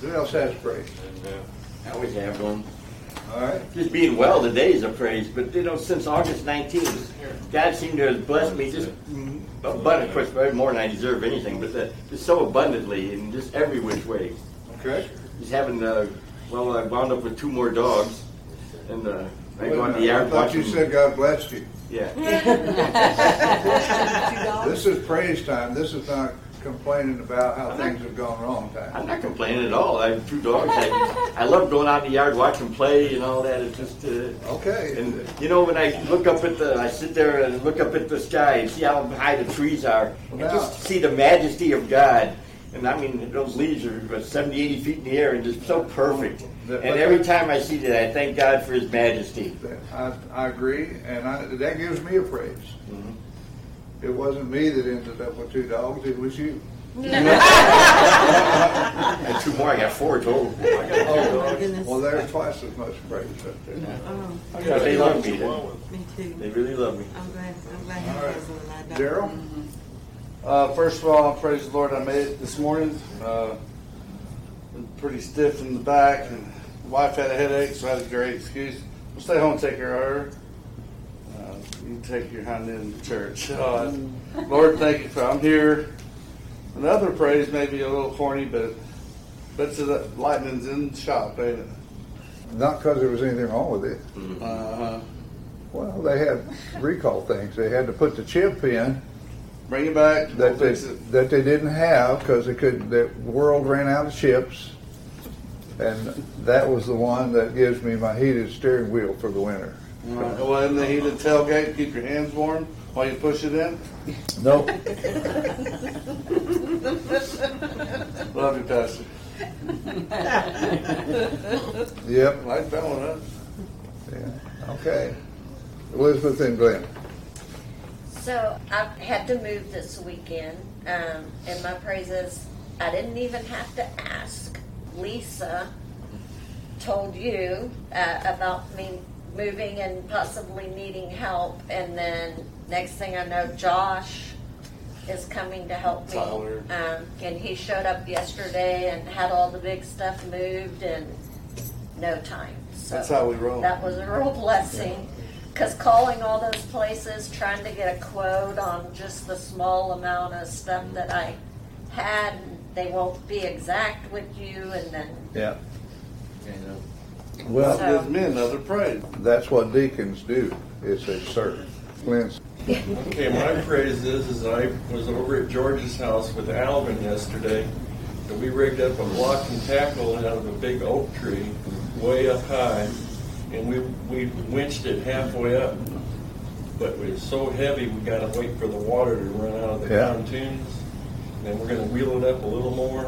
Who else has praise? I always have one. All right. Just being well today is a praise, but you know, since August 19th, God seemed to have blessed me just abundant, of course, probably more than I deserve anything, but uh, just so abundantly in just every which way. Okay. Just having, uh, well, I wound up with two more dogs, and uh, I go out in the I yard thought you said God blessed you. Yeah. This is praise time. This is not complaining about how things have gone wrong time. I'm not complaining at all. I have two dogs. I, I love going out in the yard, watching play and all that. It's just, uh, Okay. and you know, when I look up at the, I sit there and look up at the sky and see how high the trees are, and Wow. just see the majesty of God. And I mean, those leaves are about 70, 80 feet in the air and just so perfect. But- And every time I see that, I thank God for His majesty. I, I agree, and I, that gives me a praise. Mhm. It wasn't me that ended up with two dogs, it was you. And two more, I got four total. Oh, my goodness. Well, there's twice as much praise right there. Oh, But they love me. They, me too. they really love me. I'm glad, I'm glad All he right. has one. I don't. Daryl? Uh, first of all, I praise the Lord, I made it this morning. Uh, been pretty stiff in the back, and the wife had a headache, so I had a great excuse. We'll stay home and take care of her. You can take your hind end to church. Uh, Lord, thank you for I'm here. Another praise may be a little corny, but but it's the lightning's in the shop, ain't it? Not because there was anything wrong with it. Uh-huh. Well, they had recall things. They had to put the chip in Bring it back. We'll that they, fix it. that they didn't have because they could. The world ran out of chips, and that was the one that gives me my heated steering wheel for the winter. Uh, well, in the heated tailgate, keep your hands warm while you push it in. Nope. Love you, Pastor. Yep. Like that one, huh? Yeah. Okay. Elizabeth and Glenn. So I had to move this weekend, um, and my praises, I didn't even have to ask. Lisa told you uh, about me moving and possibly needing help, and then next thing I know, Josh is coming to help me. Tyler. Um, and he showed up yesterday and had all the big stuff moved in no time. So That's how we roll. That was a real blessing. Because calling all those places, trying to get a quote on just the small amount of stuff that I had, they won't be exact with you, and then Yeah. That Well, So- gives me another praise. that's what deacons do. Is they serve. Glenn's. Okay, my praise is, is I was over at George's house with Alvin yesterday, and we rigged up a block and tackle out of a big oak tree, way up high, and we, we winched it halfway up. But it was so heavy, we gotta wait for the water to run out of the Yeah. pontoons. Then we're gonna wheel it up a little more,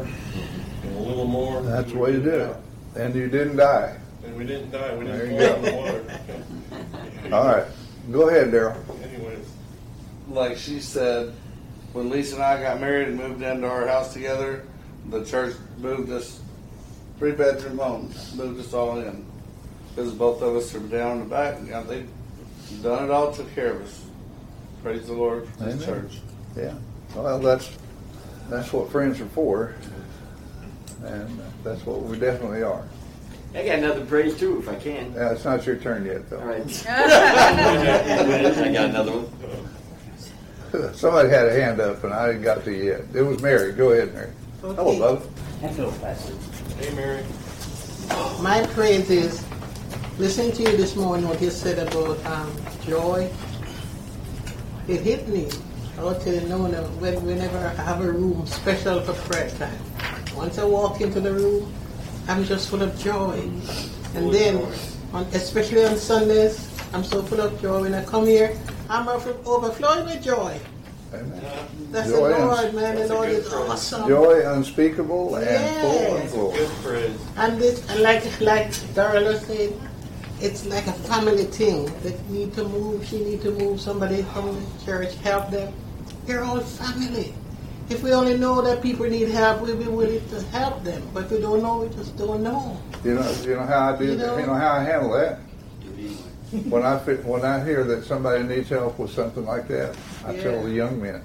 and a little more. That's the way to do it. And you didn't die. And we didn't die, we didn't you fall in the water. All right. Go ahead, Daryl. Anyways, Like she said, when Lisa and I got married and moved into our house together, the church moved us three bedroom home, moved us all in. Because both of us are down in the back. Yeah, they done it all, took care of us. Praise the Lord for Amen. the church. Yeah. Well, that's that's what friends are for, and that's what we definitely are. I got another praise too, if I can. Uh, it's not your turn yet, though. All right. I got another one. Somebody had a hand up, and I didn't got to yet. It was Mary. Go ahead, Mary. Hello, Okay. love. Hello, Pastor. hey Mary. My praise is listening to you this morning, what you said about um, joy. It hit me. I want to know that when, whenever I have a room special for prayer time, once I walk into the room, I'm just full of joy. And then, on, especially on Sundays, I'm so full of joy. When I come here, I'm overflowing with joy. Amen. That's Joy the Lord, man. The Lord is praise. awesome. Joy unspeakable and full of Yes. glory. And this, and like like Darla said, it's like a family thing. That need to move, she need to move. Somebody from the church help them. They're all family. If we only know that people need help, we'll be willing to help them. But if we don't know, we just don't know. You know, you know how I do. You You know? know, how I handle that. When I fi- when I hear that somebody needs help with something like that, I tell the young men.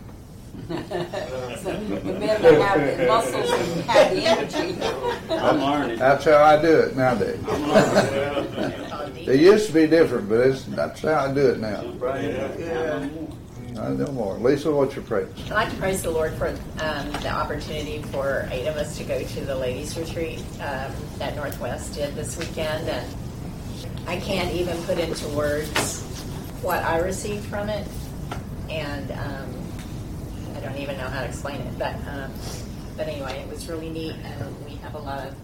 So the men that have the muscles and have the energy. I'm learning. That's how I do it nowadays. It used to be different, but it's, that's how I do it now. Yeah. I know more. Lisa, what's your praise? I'd like to praise the Lord for um, the opportunity for eight of us to go to the ladies' retreat um, that Northwest did this weekend, and I can't even put into words what I received from it, and um, I don't even know how to explain it. But um, but anyway, it was really neat, and we have a lot of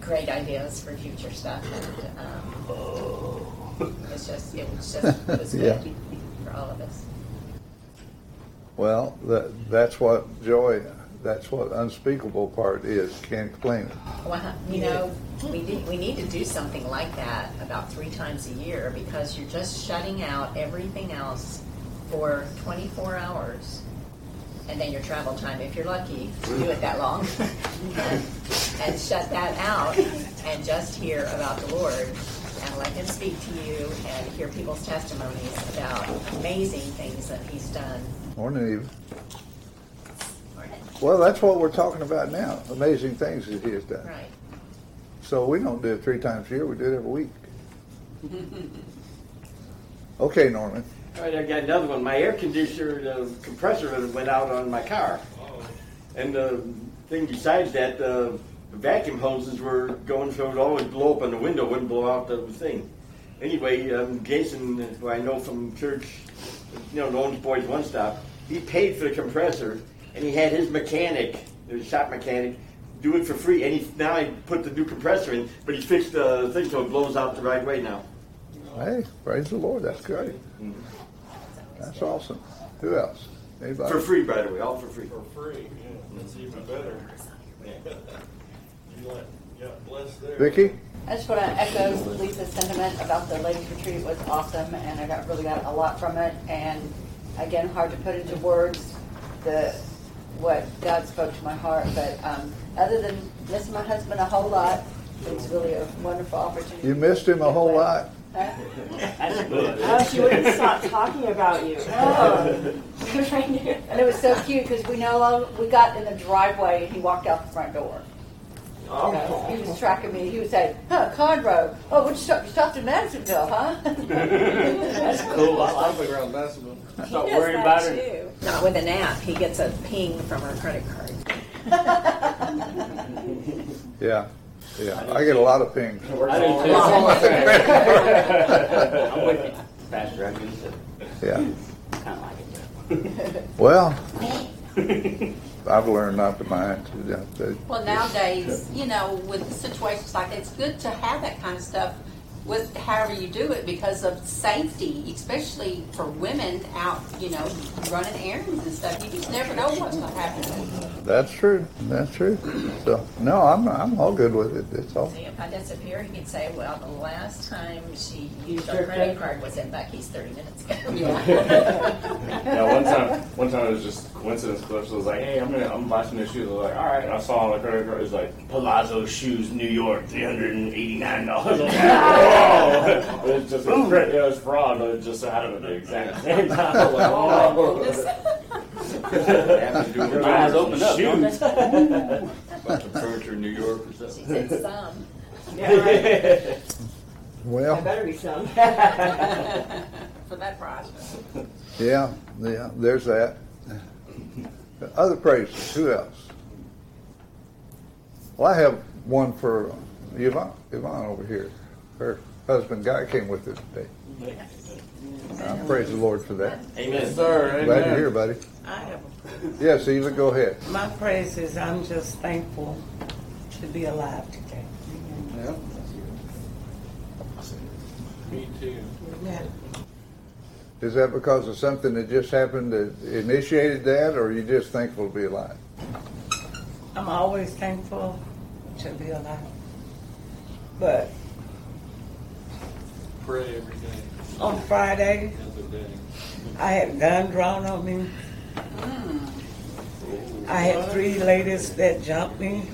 great ideas for future stuff, and um, it's just it was just it was Yeah. good for all of us. Well, that, that's what joy, that's what unspeakable part is. Can't explain it. Well, you know, we did, we need to do something like that about three times a year because you're just shutting out everything else for 24 hours. And then your travel time, if you're lucky, to do it that long. and, and shut that out and just hear about the Lord and let Him speak to you and hear people's testimonies about amazing things that He's done. Morning, Eve. Well, that's what we're talking about now. Amazing things that he has done. Right. So we don't do it three times a year. We do it every week. Okay, Norman. All right, I got another one. My air conditioner, the compressor went out on my car. And the thing besides that, the vacuum hoses were going so it would always blow up on the window, wouldn't blow out the thing. Anyway, um, Jason, who I know from church, you know, the Owens Boys One Stop, he paid for the compressor, and he had his mechanic, the shop mechanic, do it for free. And he now he put the new compressor in, but he fixed the thing so it blows out the right way now. Hey, praise the Lord. That's great. Mm-hmm. That's awesome. Who else? Anybody? For free, by the way, all for free. For free, yeah, that's even better. You let, yeah, bless there. Vicky? I just want to echo Lisa's sentiment about the ladies retreat It was awesome, and I got really got a lot from it. And again, hard to put into words the what God spoke to my heart. But um, other than missing my husband a whole lot, it was really a wonderful opportunity. You missed him a whole lot. Huh? Oh, she wouldn't stop talking about you. Oh. and it was so cute because we know we got in the driveway, and he walked out the front door. You know, he was tracking me. He would say, "Huh, Conroe? Oh, what you stop, you stopped in Madisonville, huh?" That's cool. I like Something around Nashville. it. Not worried about it. Not with an app, he gets a ping from our credit card. Yeah. Yeah. I get a lot of pings. I do too. I'm with you, Pastor. I do too. Yeah. Kind of like it. Well, I've learned not to mind. Well, nowadays, you know, with situations like that, it's good to have that kind of stuff with however you do it because of safety, especially for women out, you know, running errands and stuff. You just never know what's going to happen. That's true. That's true. So no, I'm I'm all good with it. It's all. See, if I disappear, he could say, well, the last time she used her credit card was at Buc-ee's 30 minutes ago. Yeah, one time, one time it was just coincidence. Cliff was like, "Hey, I'm gonna, I'm buying some shoes." I was like, "All right." And I saw on the credit card it was like Palazzo shoes, New York, three hundred and eighty nine dollars. It was just a credit, it was fraud, but it just so happened at the exact same time. I was like, "Oh." Happens to do Your eyes open up, don't shoes. they? Bought some furniture in New York or She something. said some. Well, better be some. For that price. yeah, yeah. There's that. Other praises. Who else? Well, I have one for Yvonne. Yvonne over here. Her husband Guy came with her today. I praise the Lord for that. Amen. Sir, Glad amen. to hear, buddy. I have a Yes, Eva, go ahead. My praise is I'm just thankful to be alive today. Yeah. Me too. Amen. Is that because of something that just happened that initiated that, or are you just thankful to be alive? I'm always thankful to be alive. But Pray every day, on Friday, every day. I had a gun drawn on me. I had three ladies that jumped me.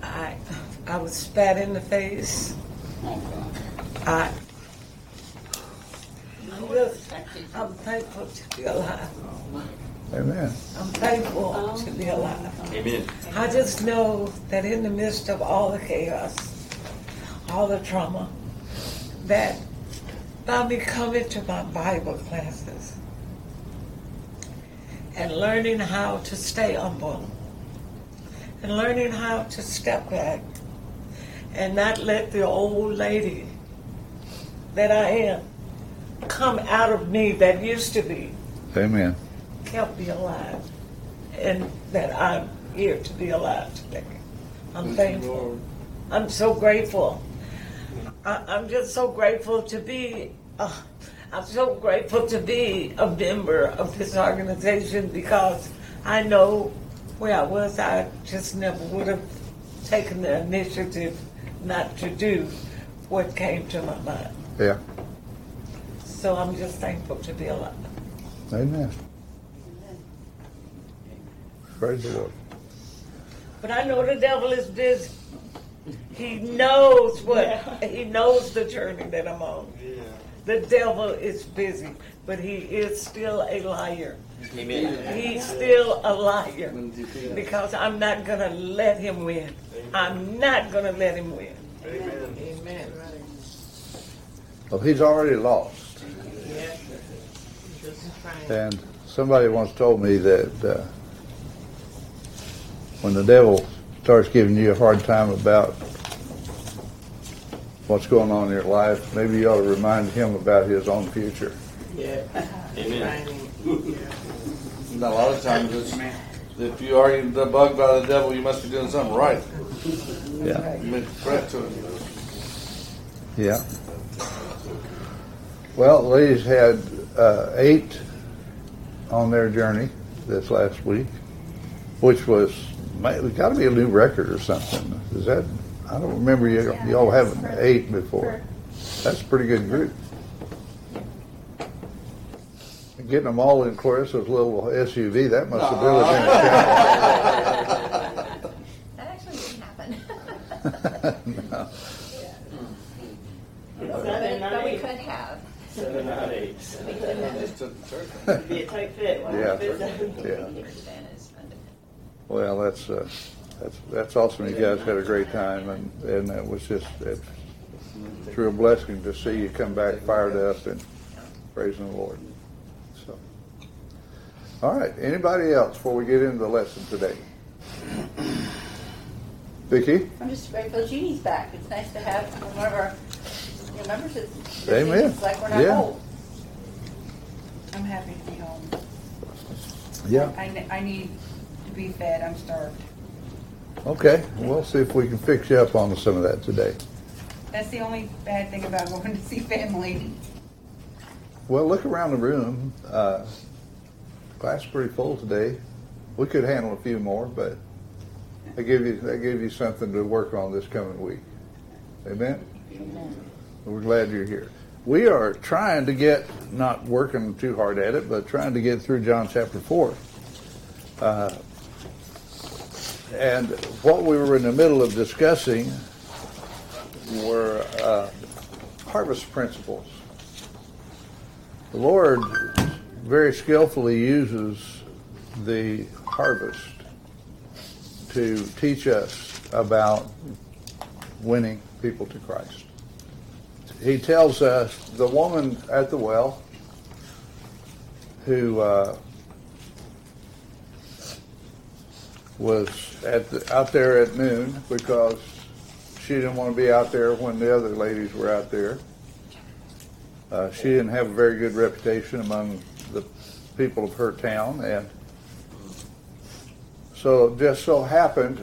I I was spat in the face. I I'm I'm thankful to be alive. Amen. I'm thankful to be alive. Amen. I just know that in the midst of all the chaos, all the trauma, that by me coming to my Bible classes and learning how to stay humble and learning how to step back and not let the old lady that I am come out of me that used to be Amen. Kept me alive and that I'm here to be alive today. I'm thankful. I'm so grateful. I, I'm just so grateful to be. Uh, I'm so grateful to be a member of this organization because I know where I was, I just never would have taken the initiative not to do what came to my mind. Yeah. So I'm just thankful to be alive. Amen. Praise the Lord. But I know the devil is busy. He knows what he knows the journey that I'm on. The devil is busy, but he is still a liar. Amen. He's still a liar because I'm not gonna let him win. I'm not gonna let him win. Amen. Well, he's already lost. And somebody once told me that uh, when the devil starts giving you a hard time about what's going on in your life, maybe you ought to remind him about his own future. Yeah. Amen. And a lot of times, it's, if you are the bugged by the devil, you must be doing something right. Yeah. You make a threat to him. Yeah. Well, ladies had uh, eight on their journey this last week, which was it got to be a new record or something. Is that? I don't remember you, y'all having eight before. That's a pretty good group. Getting them all in Clarissa's little SUV, that must have really been a challenge. That actually didn't happen. No. But but we could have. Seven out of eight. We could have. Just took the church. Be a tight fit. Wow. Yeah. Busy. Yeah. Advantage. Well, that's uh, that's that's awesome. You guys had a great time, and and it was just it's, it's a real blessing to see you come back fired up and praising the Lord. So, all right. Anybody else before we get into the lesson today? Vicky, I'm just grateful Jeannie's back. It's nice to have one of our new members. It's, Amen. It's like we're not Yeah. old. I'm happy to be home. yeah. I, ne- I need to be fed. I'm starved. Okay, we'll see if we can fix you up on some of that today. That's the only bad thing about going to see family. Well, look around the room. Uh, class is pretty full today. We could handle a few more, but I give you I give you something to work on this coming week. Amen. We're glad you're here. We are trying to get not working too hard at it, but trying to get through John chapter four. Uh, and what we were in the middle of discussing were uh, harvest principles. The Lord very skillfully uses the harvest to teach us about winning people to Christ. He tells us the woman at the well who uh, was at the, out there at noon because she didn't want to be out there when the other ladies were out there. Uh, she didn't have a very good reputation among the people of her town, and so just so happened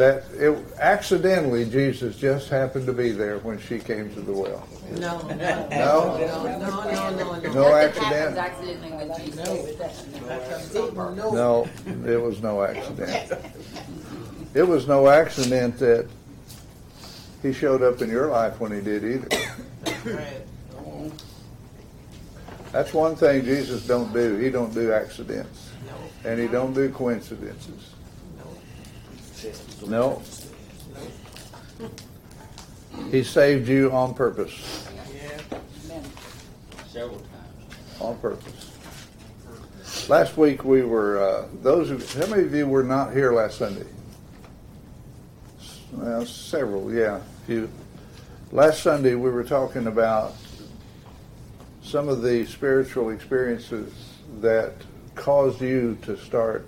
that it accidentally Jesus just happened to be there when she came to the well. No, no, No? no, no, no, no, no. No accident. accidentally with Jesus. No. No, it was no accident. It was no accident that he showed up in your life when he did either. That's one thing Jesus don't do. He don't do accidents. And he don't do coincidences. No. He saved you on purpose. Yeah. Several times. On purpose. Last week we were, uh, those who, how many of you were not here last Sunday? Well, several, yeah, a few. Last Sunday we were talking about some of the spiritual experiences that caused you to start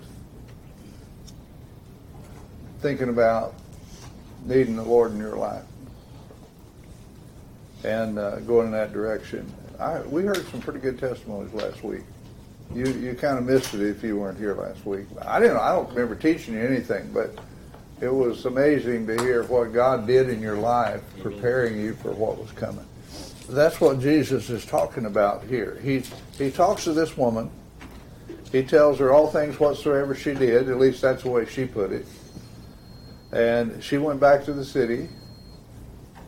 thinking about needing the Lord in your life and uh, going in that direction. I, we heard some pretty good testimonies last week. You you kind of missed it if you weren't here last week. I didn't. I don't remember teaching you anything, but it was amazing to hear what God did in your life, preparing you for what was coming. That's what Jesus is talking about here. He he talks to this woman. He tells her all things whatsoever she did. At least that's the way she put it. And she went back to the city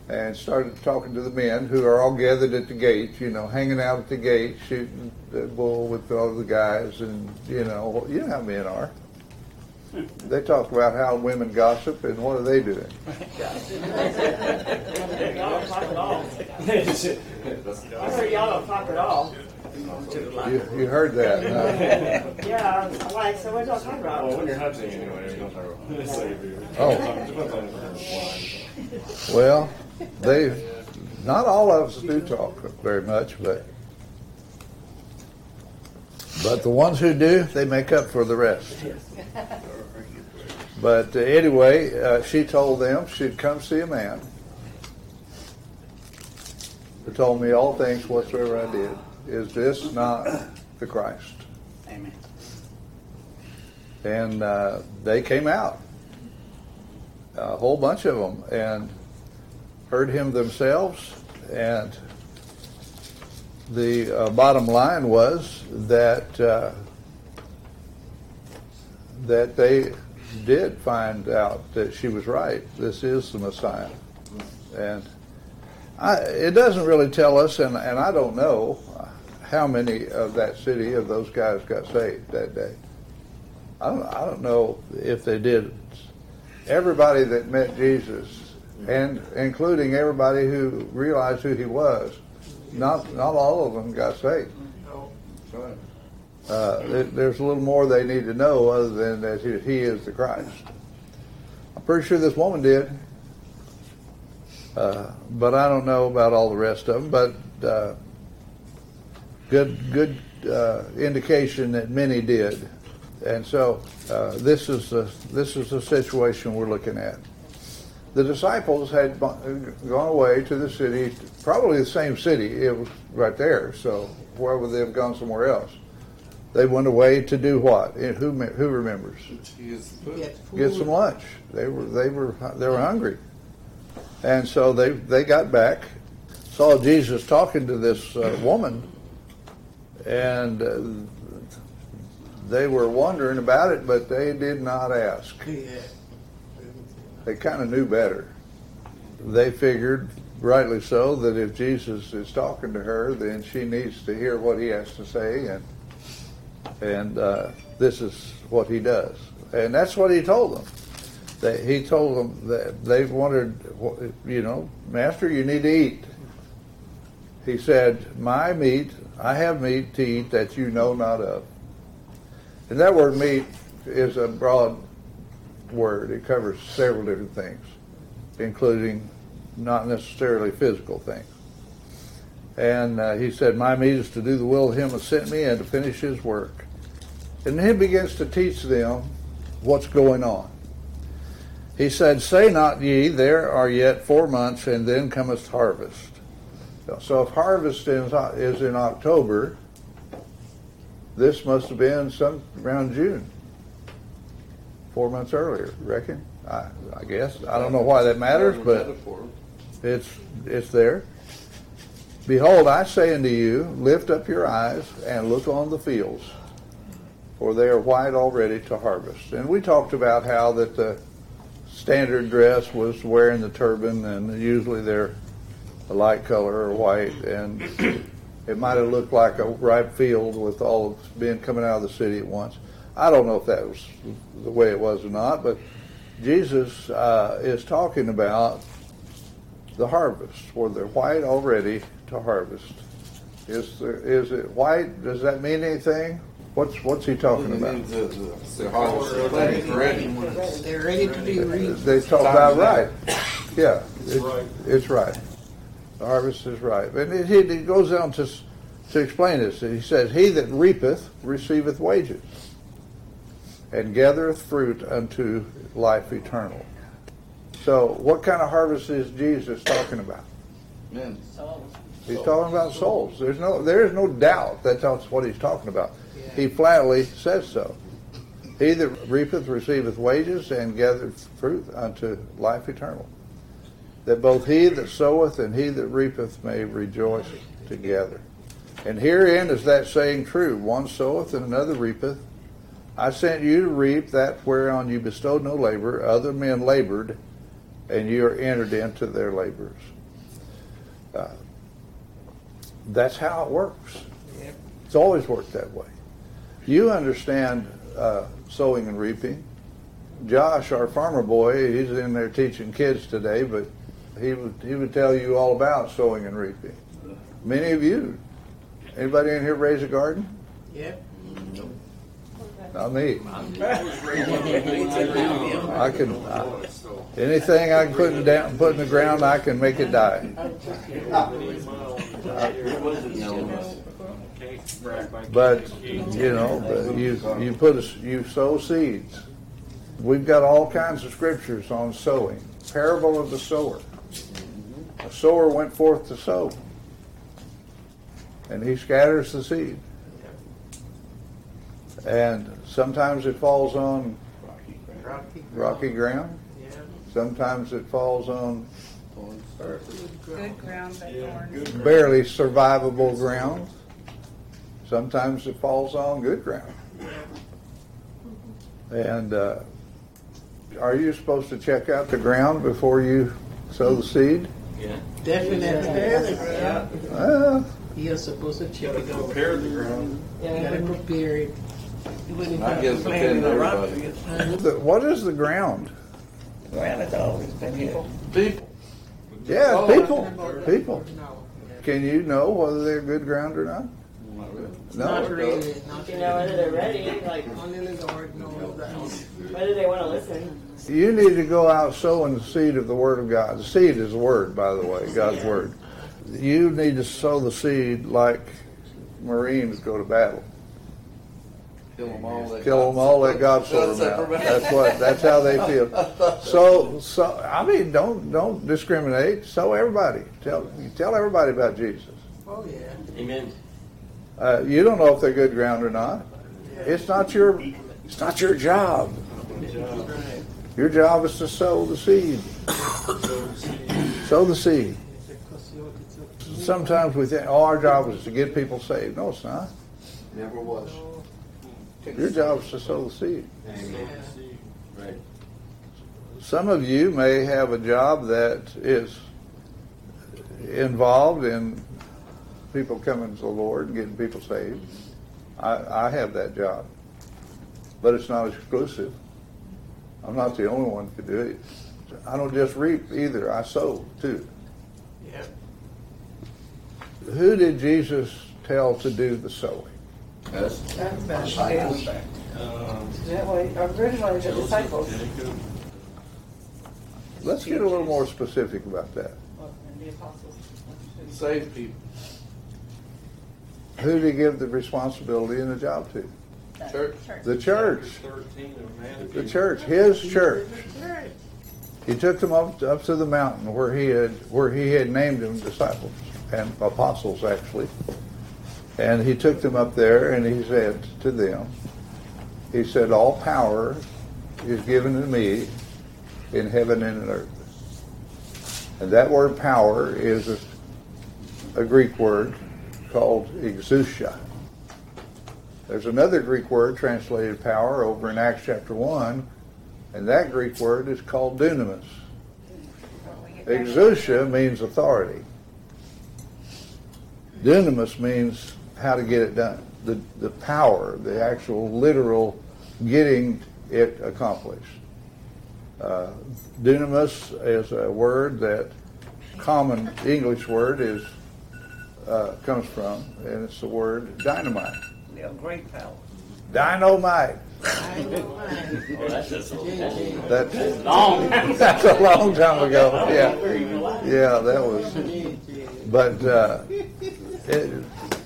and started talking to the men who are all gathered at the gate, you know, hanging out at the gate, shooting the bull with all the guys, and you know, you know how men are. They talk about how women gossip, and what are they doing? Y'all don't talk at all. I heard y'all don't talk at all. You, you heard that? huh? Yeah, I'm like, so what y'all about? Well, when you're hunting anyway, you don't talk about. Oh. Depends on the Well, they, not all of us do talk very much, but but the ones who do, they make up for the rest. But uh, anyway, uh, she told them she'd come see a man who told me all things whatsoever I did. Is this not the Christ? Amen. and uh, they came out, a whole bunch of them, and heard him themselves. And the uh, bottom line was that uh, that they did find out that she was right. This is the Messiah, and I, it doesn't really tell us, and, and I don't know how many of that city of those guys got saved that day. I don't, I don't know if they did. Everybody that met Jesus, and including everybody who realized who he was, not not all of them got saved. Uh, there- there's a little more they need to know other than that he, he is the Christ. I'm pretty sure this woman did, uh, but I don't know about all the rest of them. But uh, good good uh, indication that many did, and so uh, this is the this is the situation we're looking at. The disciples had gone away to the city, probably the same city. It was right there. So where would they have gone somewhere else? They went away to do what? Eh, Who who remembers? Get some lunch. They were they were they were hungry, and so they they got back, saw Jesus talking to this uh, woman, and uh, they were wondering about it, but they did not ask. They kind of knew better. They figured, rightly so, that if Jesus is talking to her, then she needs to hear what he has to say, and and uh, this is what he does, and that's what he told them. They, he told them that they wondered, you know, Master, you need to eat. He said, "My meat, I have meat to eat that you know not of." And that word meat is a broad word. It covers several different things, including not necessarily physical things. And uh, he said, My meat is to do the will of him who sent me and to finish his work. And he begins to teach them what's going on. He said, Say not ye, there are yet four months, and then cometh harvest. So if harvest is is in October, this must have been some around June, four months earlier. Reckon? I, I guess I don't know why that matters, but it's it's there. Behold, I say unto you, lift up your eyes and look on the fields, for they are white already to harvest. And we talked about how that the standard dress was wearing the turban, and usually they're a light color or white, and it might have looked like a ripe field with all of men coming out of the city at once. I don't know if that was the way it was or not, but Jesus uh, is talking about the harvest, where they're white already to harvest. Is there, is it white? Does that mean anything? What's what's he talking It about? the, the, the harvest is plenty, ready. They're ready to be reaped. They talk about right. Yeah, It's right. It's right. The harvest is ripe, and it, he, he goes on to to explain this. He says, "He that reapeth receiveth wages, and gathereth fruit unto life eternal." So, what kind of harvest is Jesus talking about? Men. He's talking about souls. There's no there is no doubt that that's what he's talking about. He flatly says so. He that reapeth receiveth wages and gathereth fruit unto life eternal. That both he that soweth and he that reapeth may rejoice together. And herein is that saying true. One soweth and another reapeth. I sent you to reap that whereon you bestowed no labor. Other men labored, and you are entered into their labors. Uh, that's how it works. It's always worked that way. You understand uh, sowing and reaping. Josh, our farmer boy, he's in there teaching kids today, but he would he would tell you all about sowing and reaping. Many of you. Anybody in here raise a garden? Yep. Not me. I can I, anything I can put in down, put in the ground, I can make it die. But you know, but you you put a, you sow seeds. We've got all kinds of scriptures on sowing. Parable of the sower. A sower went forth to sow, and he scatters the seed. And sometimes it falls on rocky ground. Yeah. Sometimes it falls on Good ground, but thorns. barely survivable ground. Sometimes it falls on good ground. And uh, are you supposed to check out the ground before you sow the seed? Yeah. Definitely. Well, You're supposed to check it out. Prepare the ground. You gotta prepare it. You wouldn't I have guess to plant in the rock. everybody. the- what is the ground? Ground has always been here. People. Yeah, Oh, people. People. Can you know whether they're good ground or not? Not really. not No. really. Not You know whether they're ready, like Only the Lord knows that. whether they want to listen. You need to go out sowing the seed of the Word of God. The seed is the Word, by the way, God's Word. You need to sow the seed like Marines go to battle. Kill them all. let Kill God- them all, let God sort them out. That's what. That's how they feel. So, so I mean, don't don't discriminate. Sow everybody. Tell tell everybody about Jesus. Oh, yeah. Amen. Uh, you don't know if they're good ground or not. It's not your it's not your job. Your job is to sow the seed. Sow the seed. Sometimes we think, oh, our job is to get people saved. No, it's not. Never was. Your job is to sow the seed. Right. Some of you may have a job that is involved in people coming to the Lord and getting people saved. I, I have that job, but it's not exclusive. I'm not the only one who can do it. I don't just reap either. I sow too. Yep. Who did Jesus tell to do the sowing? Yes. That way, um, originally the disciples. Let's get a little more specific about that. The apostles. Save people. Who do you give the responsibility and the job to? Church. The church. Thirteen of The church, his church. He took them up, up to the mountain where he had where he had named them disciples and apostles actually. And he took them up there and he said to them, he said, All power is given to me in heaven and in earth. And that word power is a, a Greek word called exousia. There's another Greek word translated power over in Acts chapter 1, and that Greek word is called dunamis. Exousia means authority. Dunamis means how to get it done. The, the power, the actual literal getting it accomplished. Uh, dunamis is a word that common English word is uh, comes from, and it's the word dynamite. Yeah, great power. Dynamite. Oh, that's just that's That's long. That's a long time ago. Yeah, yeah, that was. But uh, it,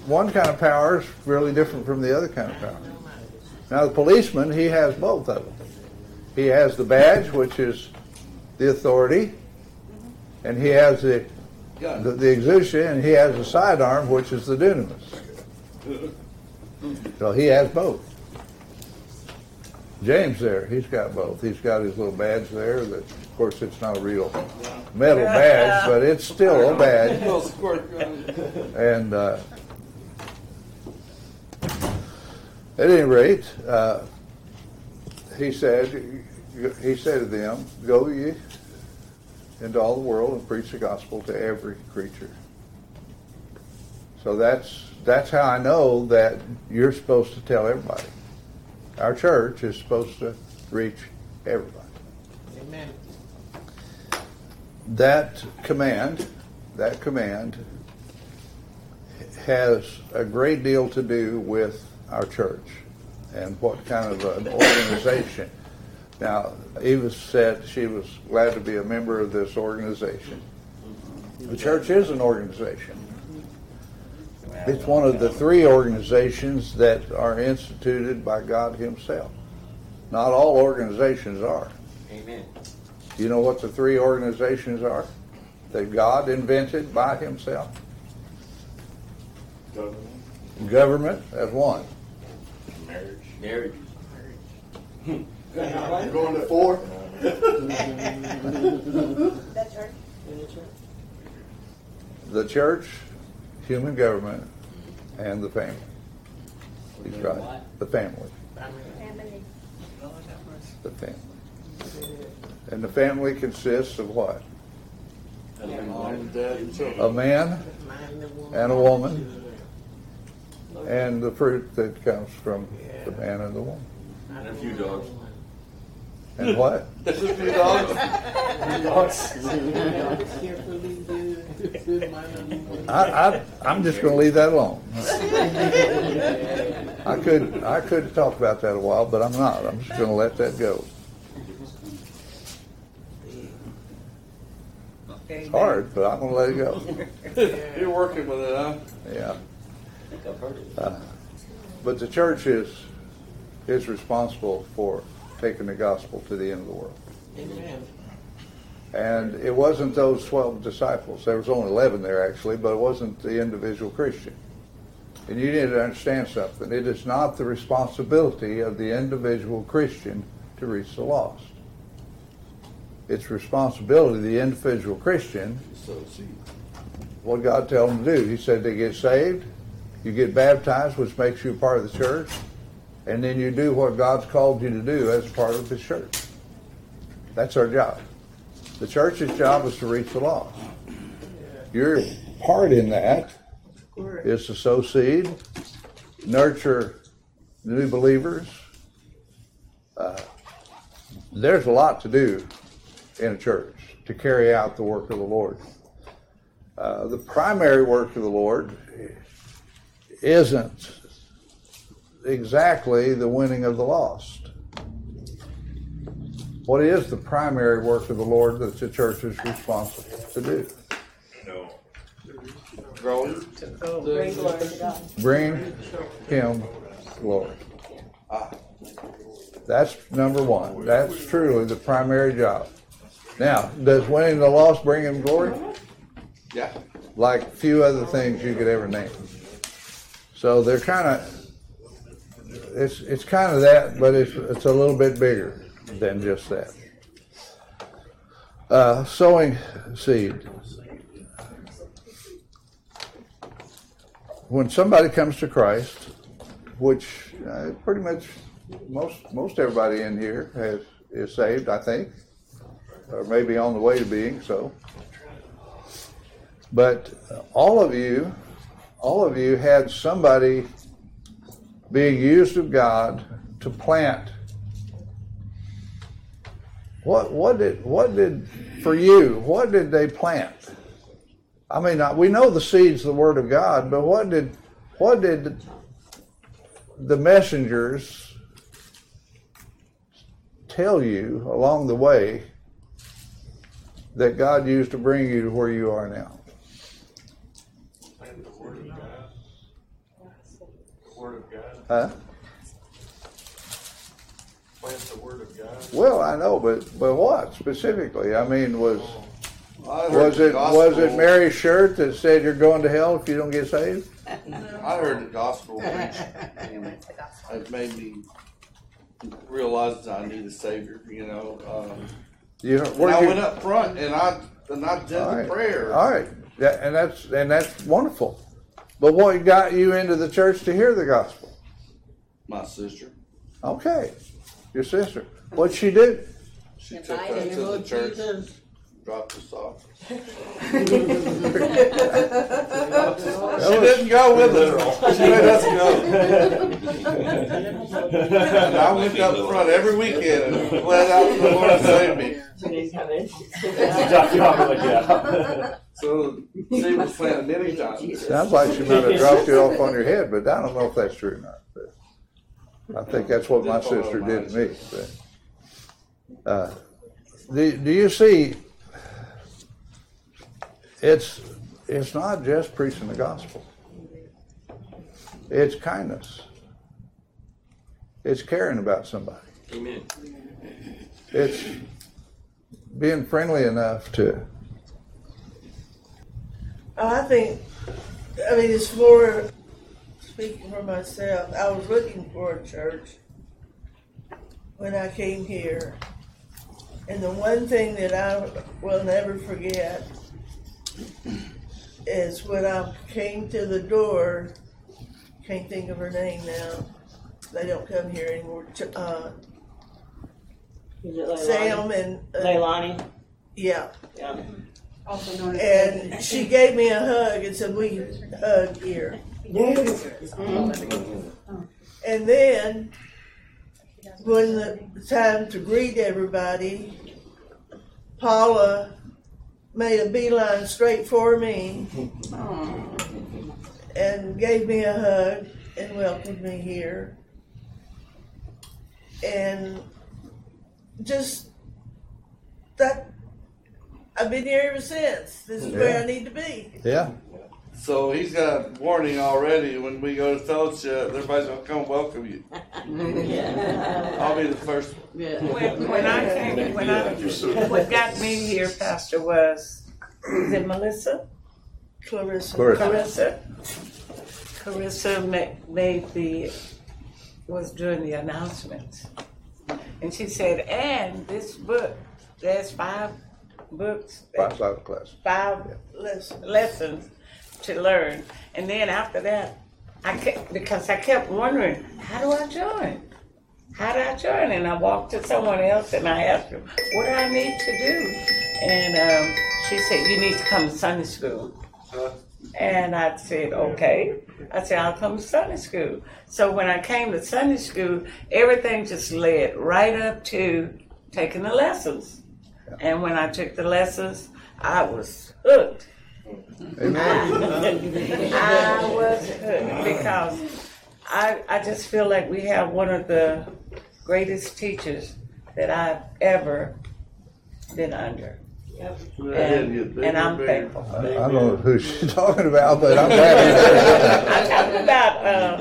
one kind of power is really different from the other kind of power. Now the policeman, he has both of them. He has the badge, which is the authority, and he has the the, the and he has the sidearm, which is the dunamis. So he has both. James there, he's got both. He's got his little badge there. That, of course, it's not a real metal badge, but it's still a badge. And uh, at any rate, uh, he said, he said to them, "Go ye into all the world and preach the gospel to every creature." So that's that's how I know that you're supposed to tell everybody. Our church is supposed to reach everybody. Amen. That command, that command has a great deal to do with our church and what kind of an organization. Now, Eva said she was glad to be a member of this organization. The church is an organization. It's one of the three organizations that are instituted by God Himself. Not all organizations are. Amen. Do you know what the three organizations are that God invented by Himself? Government, Government, that's one. Marriage. Marriage. Marriage. You're going to four? That's right. The church, human government, and the family. He's right. The family. The family. The family. And the family consists of what? Mom and dad and children. A man and a woman, and the fruit that comes from the man and the woman. And a few dogs. And what? A few dogs. Carefully do, good mind. I, I, I'm just going to leave that alone. I could, I could talk about that a while, but I'm not. I'm just going to let that go. It's hard, but I'm going to let it go. You're working with it, huh? Yeah. I think I've heard it. Uh, but the church is is responsible for taking the gospel to the end of the world. Amen. And it wasn't those 12 disciples. There was only 11 there, actually, but it wasn't the individual Christian. And you need to understand something. It is not the responsibility of the individual Christian to reach the lost. It's responsibility of the individual Christian So, see. what God tells them to do. He said they get saved, you get baptized, which makes you part of the church, and then you do what God's called you to do as part of His church. That's our job. The church's job is to reach the lost. Your part in that is to sow seed, nurture new believers. Uh, there's a lot to do in a church to carry out the work of the Lord. Uh, the primary work of the Lord isn't exactly the winning of the lost. What is the primary work of the Lord that the church is responsible to do? No. Growing. Bring glory to God. Bring Him glory. That's number one. That's truly the primary job. Now, does winning the lost bring Him glory? Yeah. like few other things you could ever name. So they're kind of it's it's kind of that, but it's it's a little bit bigger than just that. Uh, sowing seed. When somebody comes to Christ, which uh, pretty much most most everybody in here has is saved, I think, or maybe on the way to being so. But all of you, all of you had somebody being used of God to plant. What what did what did for you? What did they plant? I mean, we know the seeds, the Word of God, but what did what did the messengers tell you along the way that God used to bring you to where you are now? Plant the word of God. The word of God. Huh? Plant the word of God. Well, I know, but but what specifically? I mean, was I was the it was it gospel- Mary's shirt that said you're going to hell if you don't get saved? I heard the gospel preached, and it made me realize that I need a savior. You know, um, You know, and I you- went up front and I and I did All the prayer. All right, That- and that's and that's wonderful. But what got you into the church to hear the gospel? My sister, Okay, your sister. What'd she do? she took us to the church, dropped us off. she didn't go with us. She made us go. and I went up front every weekend and bled out for the Lord to save me. Drop you off like that. So she was planted many times. Sounds like she might have dropped you off on your head, but I don't know if that's true or not. But I think that's what my sister did to me. But, uh, do, do you see? It's it's not just preaching the gospel. It's kindness. It's caring about somebody. Amen. It's being friendly enough to. I think, I mean, it's more, speaking for myself, I was looking for a church when I came here. And the one thing that I will never forget is when I came to the door, can't think of her name now. They don't come here anymore. Uh, Is it Leilani? Sam and uh, Leilani? yeah. Yeah. Also known as And she gave me a hug and said, "We hug here." Mm-hmm. And then, when the time to greet everybody, Paula made a beeline straight for me and gave me a hug and welcomed me here. And just that, I've been here ever since. This is where I need to be. Yeah. So he's got a warning already. When we go to fellowship, everybody's gonna come welcome you. I'll be the first. When, when I came, when I, what got me here, Pastor, was, is it Melissa? Clarissa. Clarissa. Clarissa. Clarissa ma- made the, was doing the announcements. And she said, and this book, there's five books. Five Bible class. Five lessons to learn. And then after that, I kept, because I kept wondering, how do I join? How do I join? And I walked to someone else and I asked her, what do I need to do? And um, she said, you need to come to Sunday school. And I said, okay. I said, I'll come to Sunday school. So when I came to Sunday school, everything just led right up to taking the lessons. And when I took the lessons, I was hooked. I was hooked because I, I just feel like we have one of the greatest teachers that I've ever been under. And, and I'm thankful. I don't know who she's talking about, but I'm glad. I'm talking about uh,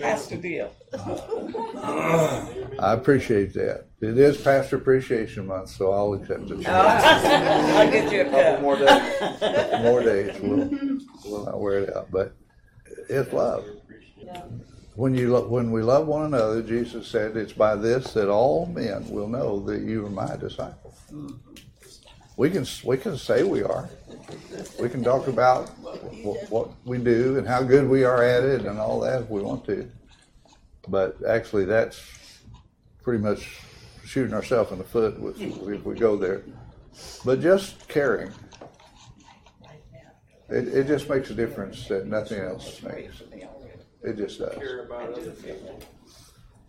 Pastor deal. I appreciate that. It is Pastor Appreciation Month, so I'll accept it. I'll get you a Couple cup. more days. More days, we'll, we'll I'll wear it out. But it's love. When you lo- when we love one another, Jesus said, "It's by this that all men will know that you are my disciple. We can we can say we are. We can talk about what, what we do and how good we are at it and all that if we want to. But actually, that's pretty much shooting ourselves in the foot if, if we go there. But just caring, it, it just makes a difference that nothing else makes. It just does.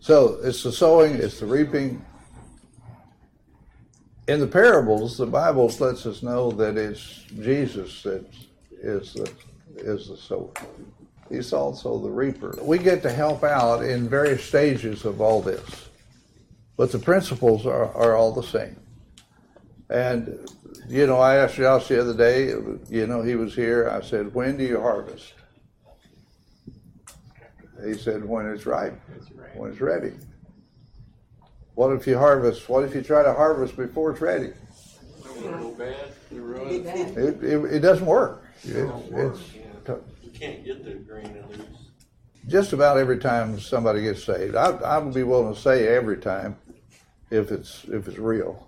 So it's the sowing, it's the reaping. In the parables, the Bible lets us know that it's Jesus that is the is the sower. He's also the reaper. We get to help out in various stages of all this, but the principles are, are all the same. And, you know, I asked Josh the other day, you know, he was here. I said, When do you harvest? He said, When it's ripe, when it's ready. What if you harvest? What if you try to harvest before it's ready? It, it, it doesn't work. It's, it's You can't get the grain and leaves. just about every time somebody gets saved. I, I would be willing to say every time, if it's if it's real,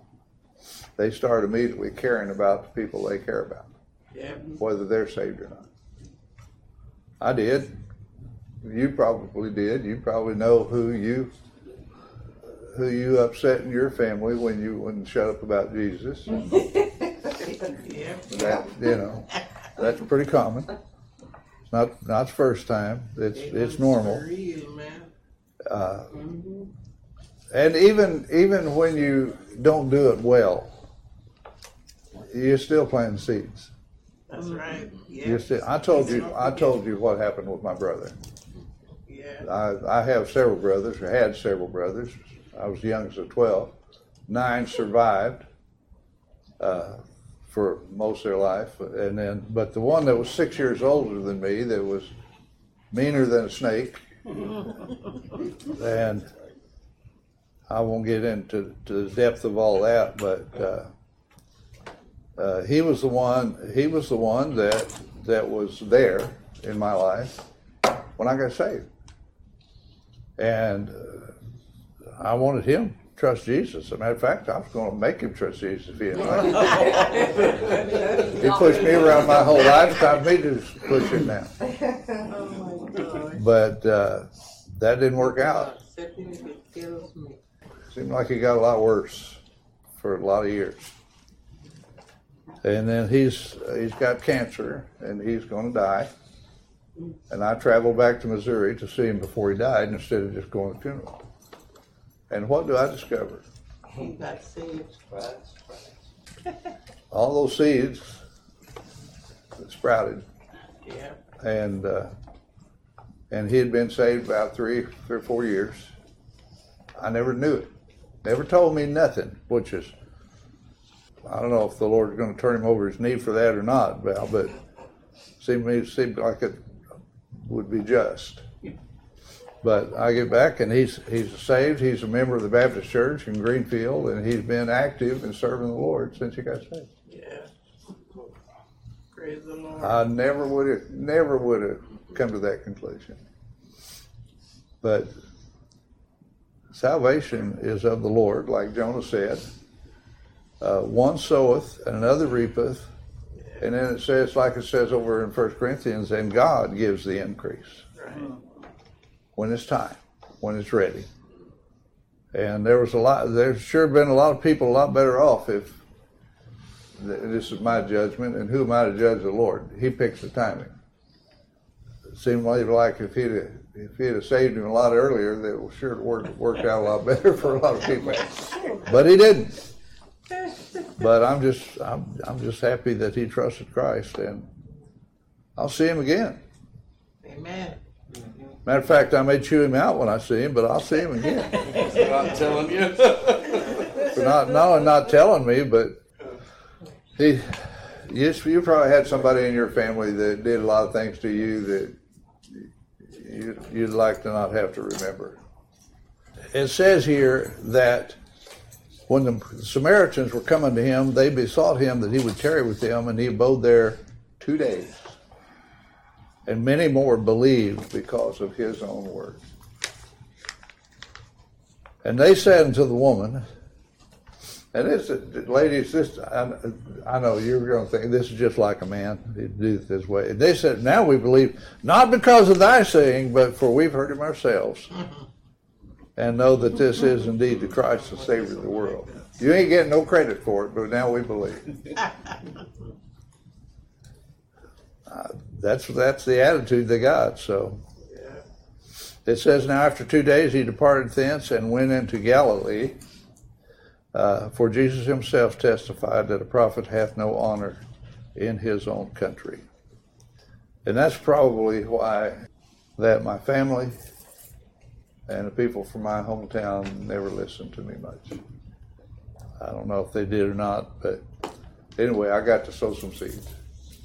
they start immediately caring about the people they care about, Yeah. whether they're saved or not. I did. You probably did. You probably know who you who you upset in your family when you wouldn't shut up about Jesus. Yeah. That you know, that's pretty common. It's not not the first time. It's it's normal. Uh, and even even when you don't do it well, you're still planting seeds. That's right. Yeah. You're still, I told you I told you what happened with my brother. Yeah. I, I have several brothers, or had several brothers. I was young as a twelve. Nine survived uh, for most of their life, and then but the one that was six years older than me, that was meaner than a snake, and I won't get into to the depth of all that, but uh, uh, he was the one. He was the one that that was there in my life when I got saved, and uh, I wanted him trust Jesus. As a matter of fact, I was going to make him trust Jesus if he didn't. like it. he pushed me around my whole life. It's time me to push him now. Oh my God. But uh, that didn't work out. Second, it kills me. Seemed like he got a lot worse for a lot of years. And then he's he's got cancer and he's going to die. And I traveled back to Missouri to see him before he died instead of just going to the funeral. And what do I discover? He got saved. All those seeds that sprouted, Yeah. and uh, and he had been saved about three, three or four years. I never knew it. Never told me nothing, which is I don't know if the Lord's going to turn him over his knee for that or not, Val, but seemed to me seemed like it would be just. But I get back and he's he's saved. He's a member of the Baptist Church in Greenfield, and he's been active in serving the Lord since he got saved. Yeah. Praise the Lord. I never would have, never would have come to that conclusion. But salvation is of the Lord, like Jonah said. Uh, one soweth and another reapeth, and then it says, like it says over in 1 Corinthians, and God gives the increase Right. When it's time, when it's ready. And there was a lot. There's sure been a lot of people a lot better off if. This is my judgment, and who am I to judge the Lord? He picks the timing. It seemed like, if he'd have, if he'd have saved him a lot earlier, that would sure worked worked out a lot better for a lot of people. But he didn't. But I'm just I'm I'm just happy that he trusted Christ, and I'll see him again. Amen. Matter of fact, I may chew him out when I see him, but I'll see him again. I'm telling you. For not not only not telling me, but he, yes, you probably had somebody in your family that did a lot of things to you that you, you'd like to not have to remember. It says here that when the Samaritans were coming to him, they besought him that he would tarry with them, and he abode there two days. And many more believed because of his own word. And they said unto the woman, and this, ladies, this I, I know you're going to think this is just like a man. He'd do it this way. And They said, "Now we believe, not because of thy saying, but for we've heard him ourselves, and know that this is indeed the Christ, the Savior of the world." You ain't getting no credit for it, but now we believe. Uh, that's that's the attitude they got. So it says, "Now after two days he departed thence and went into Galilee." Uh, for Jesus himself testified that a prophet hath no honor in his own country. And that's probably why that my family and the people from my hometown never listened to me much. I don't know if they did or not, but anyway, I got to sow some seeds.